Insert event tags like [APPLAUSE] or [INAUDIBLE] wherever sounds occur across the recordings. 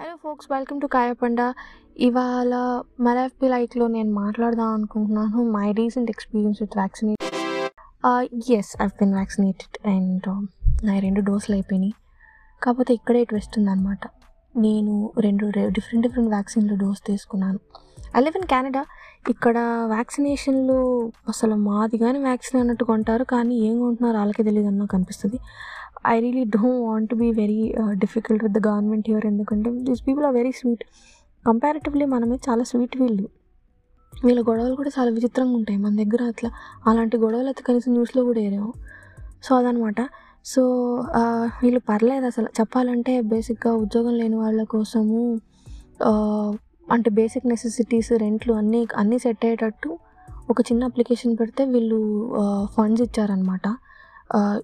Hello folks welcome to కాయపండ ఇవాళ మలఫ్బి లైట్లో నేను మాట్లాడదాం అనుకుంటున్నాను. My recent experience with vaccinate yes I've been vaccinated and నా రెండు డోసులు అయిపోయినాయి. కాకపోతే ఇక్కడే ట్విస్ట్ ఉందన్నమాట. నేను రెండు డిఫరెంట్ డిఫరెంట్ వ్యాక్సిన్లు డోస్ తీసుకున్నాను. ఐ లివ్ ఇన్ కెనడా ఇక్కడ వ్యాక్సినేషన్లు అసలు మాది కానీ వ్యాక్సిన్ అన్నట్టు కొంటారు. కానీ ఏం కొంటున్నారో వాళ్ళకే తెలియదు అన్న కనిపిస్తుంది. I really don't want be very difficult with the government here ఎందుకంటే these people are very sweet comparatively మనమే చాలా స్వీట్ వీళ్ళు. వీళ్ళ గొడవలు కూడా చాలా విచిత్రంగా ఉంటాయి. మన దగ్గర అట్లా అలాంటి గొడవలు అయితే కనీసం న్యూస్లో కూడా ఏరేమో సో అదనమాట సో వీళ్ళు పర్లేదు అసలు. చెప్పాలంటే బేసిక్గా ఉద్యోగం లేని వాళ్ళ కోసము అంటే బేసిక్ నెసెసిటీస్ రెంట్లు అన్నీ అన్నీ సెట్ అయ్యేటట్టు ఒక చిన్న అప్లికేషన్ పెడితే వీళ్ళు ఫండ్స్ ఇచ్చారనమాట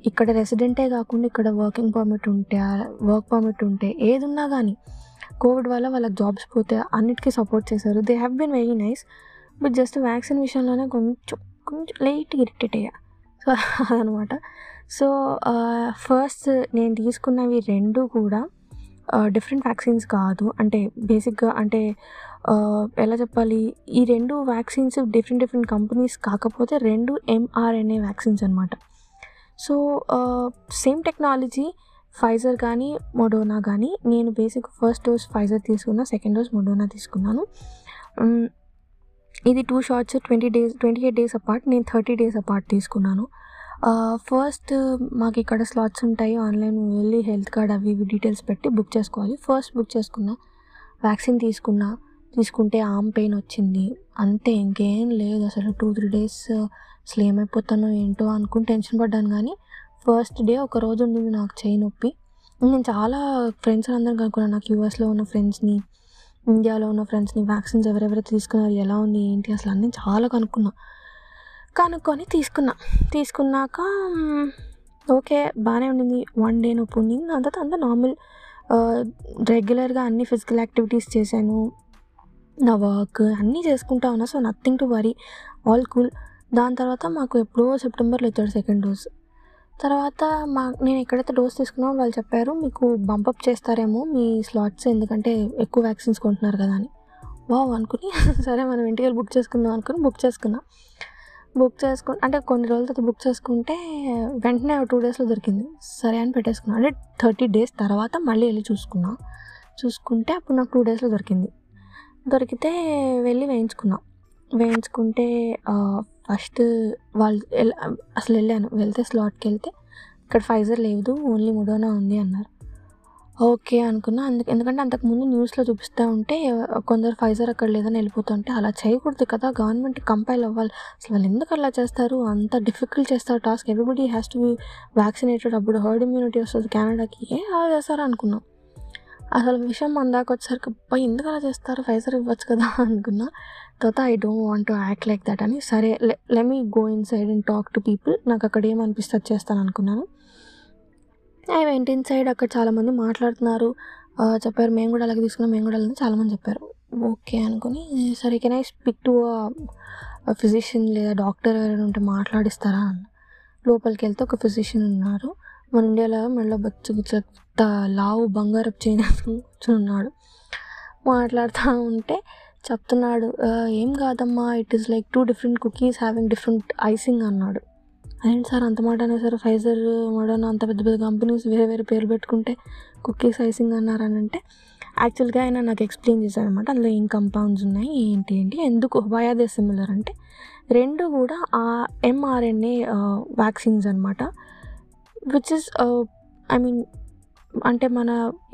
ఇక్కడ రెసిడెంటే కాకుండా ఇక్కడ వర్కింగ్ పర్మిట్ ఉంటే వర్క్ పర్మిట్ ఉంటే ఏది ఉన్నా కానీ కోవిడ్ వల్ల వాళ్ళకి జాబ్స్ పోతే అన్నిటికీ సపోర్ట్ చేశారు. They have been very nice but just vaccine విషయంలోనే కొంచెం కొంచెం లైట్ ఇరిటేట్ అయ్యా. సో అదనమాట. సో ఫస్ట్ నేను తీసుకున్నవి రెండు కూడా డిఫరెంట్ వ్యాక్సిన్స్ కాదు. అంటే బేసిక్గా అంటే ఎలా చెప్పాలి? ఈ రెండు వ్యాక్సిన్స్ డిఫరెంట్ డిఫరెంట్ కంపెనీస్ కాకపోతే రెండు ఎంఆర్ఎన్ఏ వ్యాక్సిన్స్ అనమాట సో సేమ్ టెక్నాలజీ ఫైజర్ కానీ మొడోనా కానీ నేను బేసిక్ ఫస్ట్ డోస్ ఫైజర్ తీసుకున్నా సెకండ్ డోస్ మొడోనా తీసుకున్నాను. ఇది two shots twenty days twenty eight days apart నేను థర్టీ డేస్ అపార్ట్ తీసుకున్నాను. ఫస్ట్ మాకు ఇక్కడ స్లాట్స్ ఉంటాయి ఆన్లైన్ వెళ్ళి హెల్త్ కార్డ్ అవి ఇవి డీటెయిల్స్ పెట్టి బుక్ చేసుకోవాలి. ఫస్ట్ బుక్ చేసుకున్నా వ్యాక్సిన్ తీసుకున్నా తీసుకుంటే ఆమ్ పెయిన్ వచ్చింది. అంతే ఇంకేం లేదు. అసలు టూ త్రీ డేస్ అసలు ఏమైపోతానో ఏంటో అనుకుని టెన్షన్ పడ్డాను కానీ ఫస్ట్ డే ఒక రోజు ఉండింది నాకు చేయి నొప్పి. నేను చాలా ఫ్రెండ్స్ అందరం కనుక్కున్నాను. నాకు యూఎస్లో ఉన్న ఫ్రెండ్స్ని ఇండియాలో ఉన్న ఫ్రెండ్స్ని వ్యాక్సిన్స్ ఎవరెవరైతే తీసుకున్నారు ఎలా ఉంది ఏంటి అసలు అన్నీ చాలా కనుక్కున్నా. కనుక్కొని తీసుకున్నా. తీసుకున్నాక ఓకే బాగానే ఉండింది. వన్ డే నొప్పి ఉండింది. అంతా తర్వాత అంతా నార్మల్ రెగ్యులర్గా అన్ని ఫిజికల్ యాక్టివిటీస్ చేశాను. నా వర్క్ అన్నీ చేసుకుంటా ఉన్నా so nothing to worry all cool దాని తర్వాత మాకు ఎప్పుడో సెప్టెంబర్లో ఇచ్చాడు సెకండ్ డోస్ తర్వాత మా నేను ఎక్కడైతే డోస్ తీసుకున్నామో వాళ్ళు చెప్పారు మీకు బంపప్ చేస్తారేమో మీ స్లాట్స్ ఎందుకంటే ఎక్కువ వ్యాక్సిన్స్ కొంటున్నారు కదా అని. వావ్ అనుకుని [LAUGHS] సరే మనం ఇంటికి వెళ్ళి బుక్ చేసుకుందాం అనుకుని బుక్ చేసుకున్నా. బుక్ చేసుకు అంటే కొన్ని రోజుల తర్వాత బుక్ చేసుకుంటే వెంటనే టూ డేస్లో దొరికింది. సరే అని పెట్టేసుకున్నాను అంటే థర్టీ డేస్ తర్వాత మళ్ళీ వెళ్ళి చూసుకున్నా. చూసుకుంటే అప్పుడు నాకు టూ డేస్లో దొరికింది. దొరికితే వెళ్ళి వేయించుకున్నాం. వేయించుకుంటే ఫస్ట్ వాళ్ళు అసలు వెళ్ళాను. వెళ్తే స్లాట్కి వెళ్తే ఇక్కడ ఫైజర్ లేదు ఓన్లీ ముడోనా ఉంది అన్నారు. ఓకే అనుకున్నా. అందుకు ఎందుకంటే అంతకుముందు న్యూస్లో చూపిస్తూ ఉంటే కొందరు ఫైజర్ అక్కడ లేదని వెళ్ళిపోతుంటే అలా చేయకూడదు కదా గవర్నమెంట్ కంపైల్ అవ్వాలి. అసలు వాళ్ళు ఎందుకు అలా చేస్తారు? అంత డిఫికల్ట్ చేస్తారు task. Everybody has to be vaccinated అప్పుడు హర్డ్ ఇమ్యూనిటీ వస్తుంది. కెనడాకి ఏ అలా చేస్తారు అనుకున్నాం. అసలు విషయం మన దాకా వచ్చేసరికి అబ్బా ఎందుకు అలా చేస్తారు? ఫైజర్ ఇవ్వచ్చు కదా [LAUGHS] అనుకున్నా. తర్వాత I don't want to act like that అని సరే let me go inside and talk to people. నాకు అక్కడ ఏమనిపిస్తే చేస్తాను అనుకున్నాను. I went in side. అక్కడ చాలామంది మాట్లాడుతున్నారు. చెప్పారు మేము కూడా అలాగే తీసుకున్నాం మేము కూడా అలాగే చాలామంది చెప్పారు. ఓకే అనుకుని సరే can I speak to physician లేదా డాక్టర్ ఎవరైనా ఉంటే మాట్లాడిస్తారా అన్న. లోపలికి వెళ్తే ఒక ఫిజిషియన్ ఉన్నారు. మన ఇండియాలో మెళ్ళ బచ్చు చెత్త లావు బంగారపు చైన్ ఉన్నాడు మాట్లాడుతూ ఉంటే చెప్తున్నాడు ఏం కాదమ్మా it is like two different cookies having different icing అన్నాడు. అదేంటి సార్ అంత మాట అనేసారు ఫైజర్ మోడర్న్ అంత పెద్ద పెద్ద కంపెనీస్ వేరే వేరే పేరు పెట్టుకుంటే కుకీస్ ఐసింగ్ అన్నారని అంటే యాక్చువల్గా ఆయన నాకు ఎక్స్ప్లెయిన్ చేశారు అనమాట అందులో ఏం కంపౌండ్స్ ఉన్నాయి ఏంటి ఏంటి ఎందుకు వై సిమిలర్ అంటే రెండు కూడా ఆ ఎంఆర్ఎన్ఏ వ్యాక్సిన్స్ అనమాట విచ్ ఇస్ ఐ మీన్ అంటే మన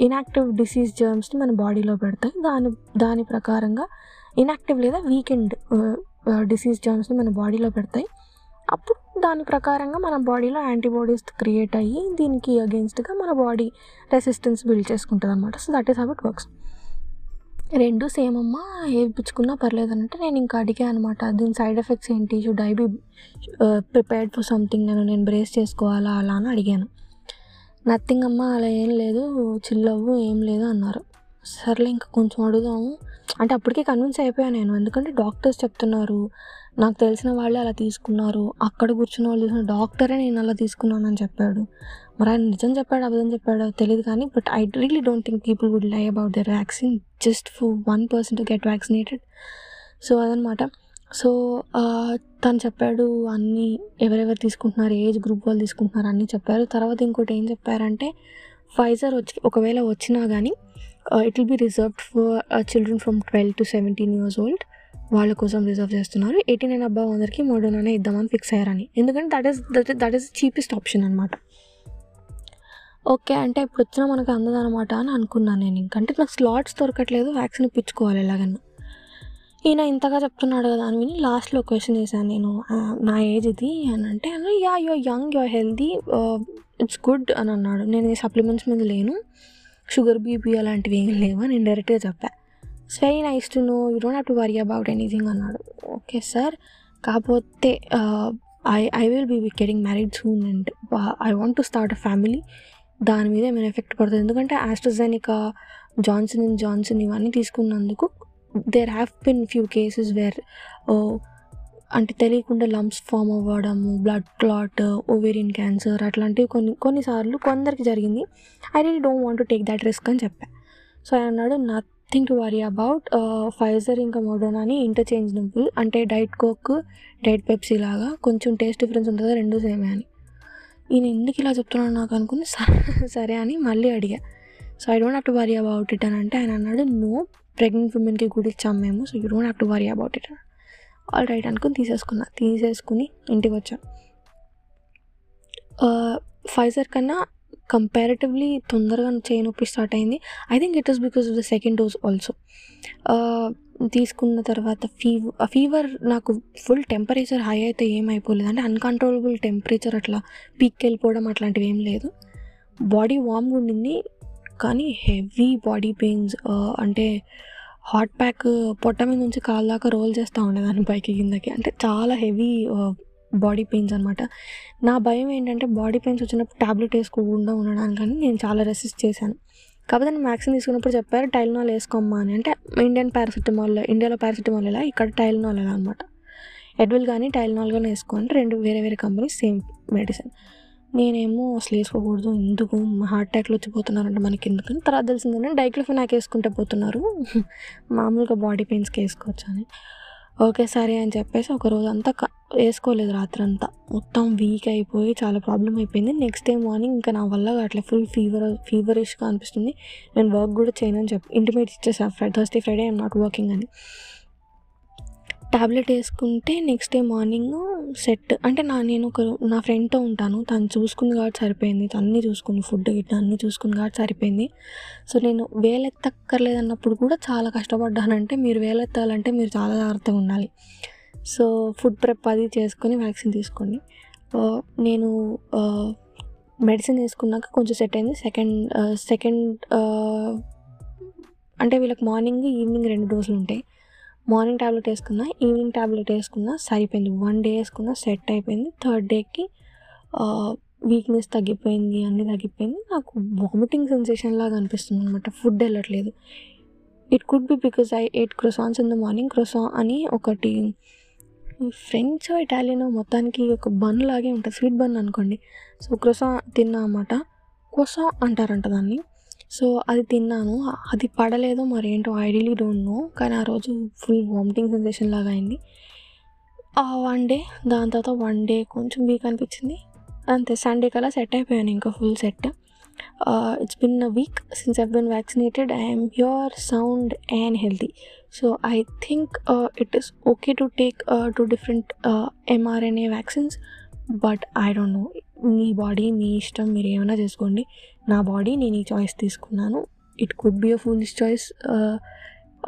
ఇన్యాక్టివ్ డిసీజ్ జర్మ్స్ని మన బాడీలో పెడతాయి. దాని దాని ప్రకారంగా ఇన్యాక్టివ్ లేదా వీకెండ్ డిసీజ్ జర్మ్స్ని మన బాడీలో పెడతాయి. అప్పుడు దాని ప్రకారంగా మన బాడీలో యాంటీబాడీస్ క్రియేట్ అయ్యి దీనికి అగెన్స్ట్గా మన బాడీ రెసిస్టెన్స్ బిల్డ్ చేసుకుంటుంది అనమాట so that is how it works రెండు సేమ్ అమ్మా వేయించుకున్నా పర్లేదు అంటే నేను ఇంకా అడిగాను అనమాట దీని సైడ్ ఎఫెక్ట్స్ ఏంటి? Should I be prepared for something నేను నేను బ్రేస్ చేసుకోవాలా? అలా అని అడిగాను. నథింగ్ అమ్మా అలా ఏం లేదు చిల్లవ్వు ఏం లేదు అన్నారు. సర్లే ఇంకా కొంచెం అడుగుదాము. అంటే అప్పటికే కన్విన్స్ అయిపోయాను నేను. ఎందుకంటే డాక్టర్స్ చెప్తున్నారు నాకు తెలిసిన వాళ్ళే అలా తీసుకున్నారు. అక్కడ కూర్చున్న వాళ్ళు చూసిన డాక్టరే నేను అలా తీసుకున్నానని చెప్పాడు. మరి ఆయన నిజం చెప్పాడు అబద్ధం చెప్పాడో తెలియదు కానీ but I really don't think people would lie about their vaccine just for one person to get vaccinated so అదనమాట. సో తను చెప్పాడు అన్నీ ఎవరెవరు తీసుకుంటున్నారు ఏజ్ గ్రూప్ వాళ్ళు తీసుకుంటున్నారు అన్నీ చెప్పారు. తర్వాత ఇంకోటి ఏం చెప్పారంటే ఫైజర్ వచ్చి ఒకవేళ వచ్చినా కానీ it will be reserved for children from twelve to seventeen years old వాళ్ళ కోసం రిజర్వ్ చేస్తున్నారు. ఎయిటీన్ అండ్ అబ్బా అందరికీ మోడర్నానే ఇద్దామని ఫిక్స్ అయ్యారని. ఎందుకంటే that is that that is cheapest option అనమాట ఓకే అంటే ఇప్పుడు వచ్చినా మనకు అందదనమాట అని అనుకున్నాను నేను. ఇంకంటే నాకు స్లాట్స్ దొరకట్లేదు వ్యాక్సిన్ ఇప్పించుకోవాలి ఎలాగన్నా. ఈయన ఇంతగా చెప్తున్నాడు కదా అని విని లాస్ట్లో క్వశ్చన్ చేశాను నేను. నా ఏజ్ ఇది అని అంటే yeah you're young you're healthy it's good అని అన్నాడు. నేను సప్లిమెంట్స్ మీద లేను. షుగర్ బీపీ అలాంటివి ఏం లేవు అని డైరెక్ట్గా చెప్పా. It's very nice to know you don't have to worry about anything అన్నాడు. ఓకే సార్ కాకపోతే I I will be getting married soon and I want to start a family దాని మీద ఏమైనా ఎఫెక్ట్ పడుతుంది? ఎందుకంటే ఆస్ట్రజెనికా జాన్సన్ అండ్ జాన్సన్ ఇవన్నీ తీసుకున్నందుకు there have been few cases where అంటే తెలియకుండా లంప్స్ ఫామ్ అవ్వడము బ్లడ్ క్లాట్ ఓవేరియన్ క్యాన్సర్ అట్లాంటివి కొన్ని కొన్నిసార్లు కొందరికి జరిగింది. I really don't want to take that risk అని చెప్పా. సో ఆయన అన్నాడు nothing to worry about Pfizer ఇంకా మోడోనాని అని ఇంటర్చేంజబుల్ అంటే డైట్ కోక్ డైట్ పెప్సీ లాగా కొంచెం టేస్ట్ డిఫరెన్స్ ఉంటుందా? రెండు సేమే అని. ఈయన ఎందుకు ఇలా చెప్తున్నాను నాకు అనుకుని సరే సరే అని మళ్ళీ అడిగా. So I don't have to worry about it అని అంటే ఆయన అన్నాడు నో ప్రెగ్నెంట్ ఉమెన్కి కూడా ఇచ్చాము మేము so you don't have to worry about it. All right అనుకుని తీసేసుకున్నా తీసేసుకుని ఇంటికి వచ్చాను ఫైజర్ కన్నా కంపారిటివ్లీ తొందరగా చేయి నొప్పి స్టార్ట్ అయింది. I think it is because of the second dose also తీసుకున్న తర్వాత ఫీవర్ ఫీవర్ నాకు ఫుల్ టెంపరేచర్ హై అయితే ఏమైపోలేదు అంటే అన్కంట్రోలబుల్ టెంపరేచర్ అట్లా పీక్కి వెళ్ళిపోవడం అట్లాంటివి ఏం లేదు. బాడీ వామ్గా ఉండింది కానీ హెవీ బాడీ పెయిన్స్ అంటే హాట్ ప్యాక్ పొట్ట మీద నుంచి కాళ్ళ దాకా రోల్ చేస్తూ ఉండేదాన్ని పైకి కిందకి. అంటే చాలా హెవీ బాడీ పెయిన్స్ అనమాట నా భయం ఏంటంటే బాడీ పెయిన్స్ వచ్చినప్పుడు టాబ్లెట్ వేసుకోకుండా ఉండడానికని నేను చాలా రెసిస్ట్ చేశాను. కాకపోతే నేను వ్యాక్సిన్ తీసుకున్నప్పుడు చెప్పారు టైల్నాల్ వేసుకోమ్మా అని. అంటే ఇండియన్ పారాసిటమాల్ ఇండియాలో పారాసిటమాల్ ఎలా ఇక్కడ టైల్నాల్ ఎలా అనమాట ఎడ్విల్ కానీ టైల్నాల్ కానీ వేసుకోండి రెండు వేరే వేరే కంపెనీస్ సేమ్ మెడిసిన్. నేనేమో అసలు వేసుకోకూడదు ఎందుకు? హార్ట్ అటాక్లు వచ్చిపోతున్నారంటే మనకి ఎందుకని? తర్వాత తెలిసిందంటే డైక్లోఫెనాక్ వేసుకుంటే పోతున్నారు. మామూలుగా బాడీ పెయిన్స్కి వేసుకోవచ్చు అని. ఓకే సరే అని చెప్పేసి ఒక రోజు అంతా వేసుకోలేదు రాత్రి అంతా మొత్తం వీక్ అయిపోయి చాలా ప్రాబ్లం అయిపోయింది. నెక్స్ట్ డే మార్నింగ్ ఇంకా నా వల్ల అట్లా ఫుల్ ఫీవర్ ఫీవరిష్గా అనిపిస్తుంది. నేను వర్క్ కూడా చేయను అని చెప్పి ఇంటిమేట్ ఇచ్చేసాను Friday Thursday Friday I'm not working అని. టాబ్లెట్ వేసుకుంటే నెక్స్ట్ డే మార్నింగ్ సెట్ అంటే నా నేను ఒక నా ఫ్రెండ్తో ఉంటాను. తను చూసుకుంది కాబట్టి సరిపోయింది. తన్ని చూసుకుంది ఫుడ్ గిట్ట అన్ని చూసుకుంది కాబట్టి సరిపోయింది. సో నేను వేలెత్తక్కర్లేదన్నప్పుడు కూడా చాలా కష్టపడ్డానంటే మీరు వేలెత్తాలంటే మీరు చాలా జాగ్రత్తగా ఉండాలి. సో ఫుడ్ ప్రెప్ అది చేసుకొని వ్యాక్సిన్ తీసుకోండి నేను మెడిసిన్ తీసుకున్నాక కొంచెం సెట్ అయింది. సెకండ్ సెకండ్ అంటే వీళ్ళకి మార్నింగ్ ఈవినింగ్ రెండు డోసులు ఉంటాయి. మార్నింగ్ ట్యాబ్లెట్ వేసుకున్నా ఈవినింగ్ ట్యాబ్లెట్ వేసుకున్నా సరిపోయింది. వన్ డే వేసుకున్నా సెట్ అయిపోయింది. థర్డ్ డేకి వీక్నెస్ తగ్గిపోయింది అన్నీ తగ్గిపోయింది. నాకు వామిటింగ్ సెన్సేషన్ లాగా అనిపిస్తుంది అనమాట ఫుడ్ వెళ్ళట్లేదు. It could be because I ate croissants in the morning croissant అని ఒకటి ఫ్రెంచ్ ఇటాలియన్ మొత్తానికి ఒక బన్ లాగే ఉంటుంది. స్వీట్ బన్ అనుకోండి. సో క్రొసా తిన్నా అన్నమాట. కొసా అంటారంట దాన్ని. సో అది తిన్నాను. అది పడలేదో మరి ఏంటో ఐ రియలీ డోంట్ నో. కానీ ఆ రోజు ఫుల్ వామిటింగ్ సెన్సేషన్ లాగా అయింది. ఆ వన్ డే దాని తర్వాత వన్ డే కొంచెం వీక్ అనిపించింది. అంతే సండే కల్లా సెట్ అయిపోయాను ఇంకా full set. It's been a week since I been vaccinated I'm here sound and healthy so I think it is okay to take two different mRNA vaccines but I don't know me body మీ ఇష్టం మీరు ఏమైనా చేసుకోండి. నా body నేను ఈ choice తీసుకున్నాను. It could be a fool's choice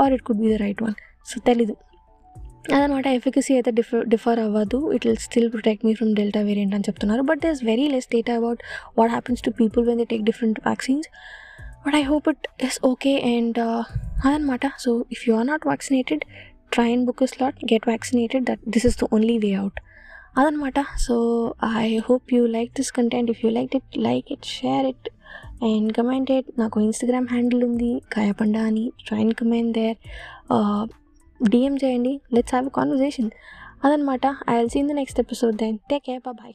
or it could be the right one so తెలీదు. అదనమాట ఎఫికసీ అయితే డిఫర్ డిఫర్ అవ్వదు. It will still protect me from Delta variant అని చెప్తున్నారు. But there is very less data about what happens to people when they take different vaccines but I hope it is okay and అదనమాట. So if you are not vaccinated try and book slot get vaccinated that this is the only way out అదనమాట. So I hope you like this content if you like it like it share it and comment it నాకు Instagram handle ఉంది కాయపండా అని. Join comment there DM చేయండి. Let's have a conversation అదనమాట. I will see in the next episode then take care bye